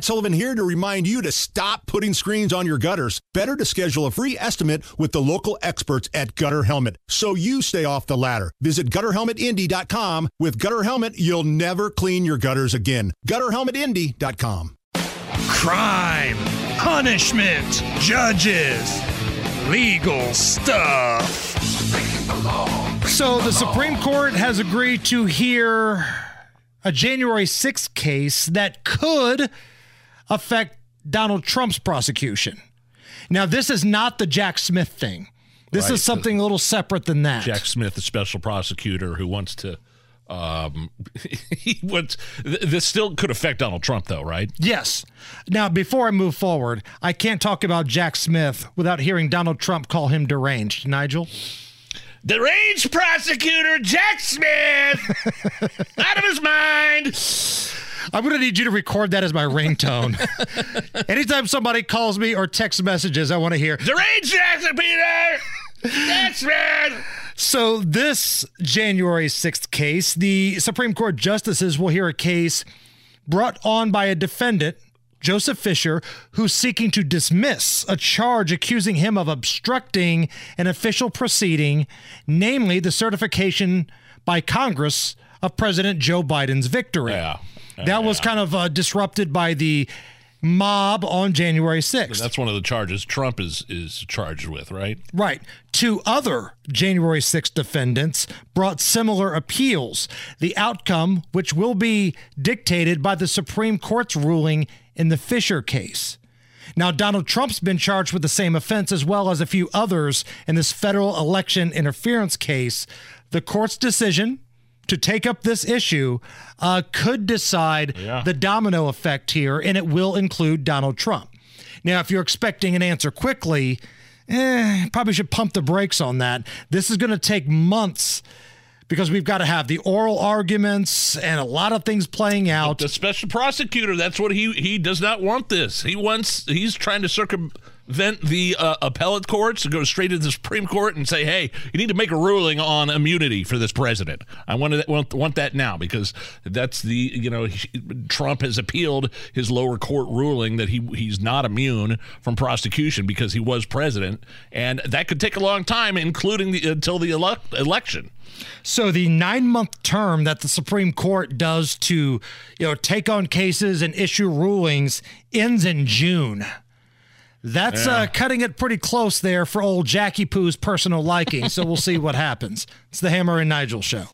Matt Sullivan here to remind you to stop putting screens on your gutters. Better to schedule a free estimate with the local experts at Gutter Helmet so you stay off the ladder. Visit gutterhelmetindy.com. With Gutter Helmet, you'll never clean your gutters again. Gutterhelmetindy.com. Crime, punishment, judges, legal stuff. So the Supreme Court has agreed to hear a January 6th case that could affect Donald Trump's prosecution. Now, this is not the Jack Smith thing. This Right. is something a little separate than that. Jack Smith, the special prosecutor who wants to. Um, he wants. This still could affect Donald Trump, though, right? Yes. Now, before I move forward, I can't talk about Jack Smith without hearing Donald Trump call him deranged. Nigel? Deranged prosecutor Jack Smith, out of his mind. I'm going to need you to record that as my ringtone. Anytime somebody calls me or text messages, I want to hear. Deranged prosecutor That's Smith. So, this January 6th case, the Supreme Court justices will hear a case brought on by a defendant, Joseph Fischer, who's seeking to dismiss a charge accusing him of obstructing an official proceeding, namely the certification by Congress of President Joe Biden's victory. Yeah. That was kind of uh, disrupted by the mob on January 6th. That's one of the charges Trump is is charged with, right? Right. Two other January 6th defendants brought similar appeals. The outcome, which will be dictated by the Supreme Court's ruling in the Fischer case. Now, Donald Trump's been charged with the same offense as well as a few others in this federal election interference case. The court's decision to take up this issue uh, could decide Yeah. the domino effect here, and it will include Donald Trump. Now, if you're expecting an answer quickly, eh, probably should pump the brakes on that. This is going to take months because we've got to have the oral arguments and a lot of things playing out. The special prosecutor, that's what he he does not want this. He wants he's trying to circumvent the uh, appellate courts go straight to the Supreme Court and say, "Hey, you need to make a ruling on immunity for this president." I want want, want that now because that's the you know he, Trump has appealed his lower court ruling that he he's not immune from prosecution because he was president, and that could take a long time, including the, until the elec election. So the nine month term that the Supreme Court does to, you know, take on cases and issue rulings ends in June. That's uh, cutting it pretty close there for old Jackie Poo's personal liking. So we'll see what happens. It's the Hammer and Nigel show.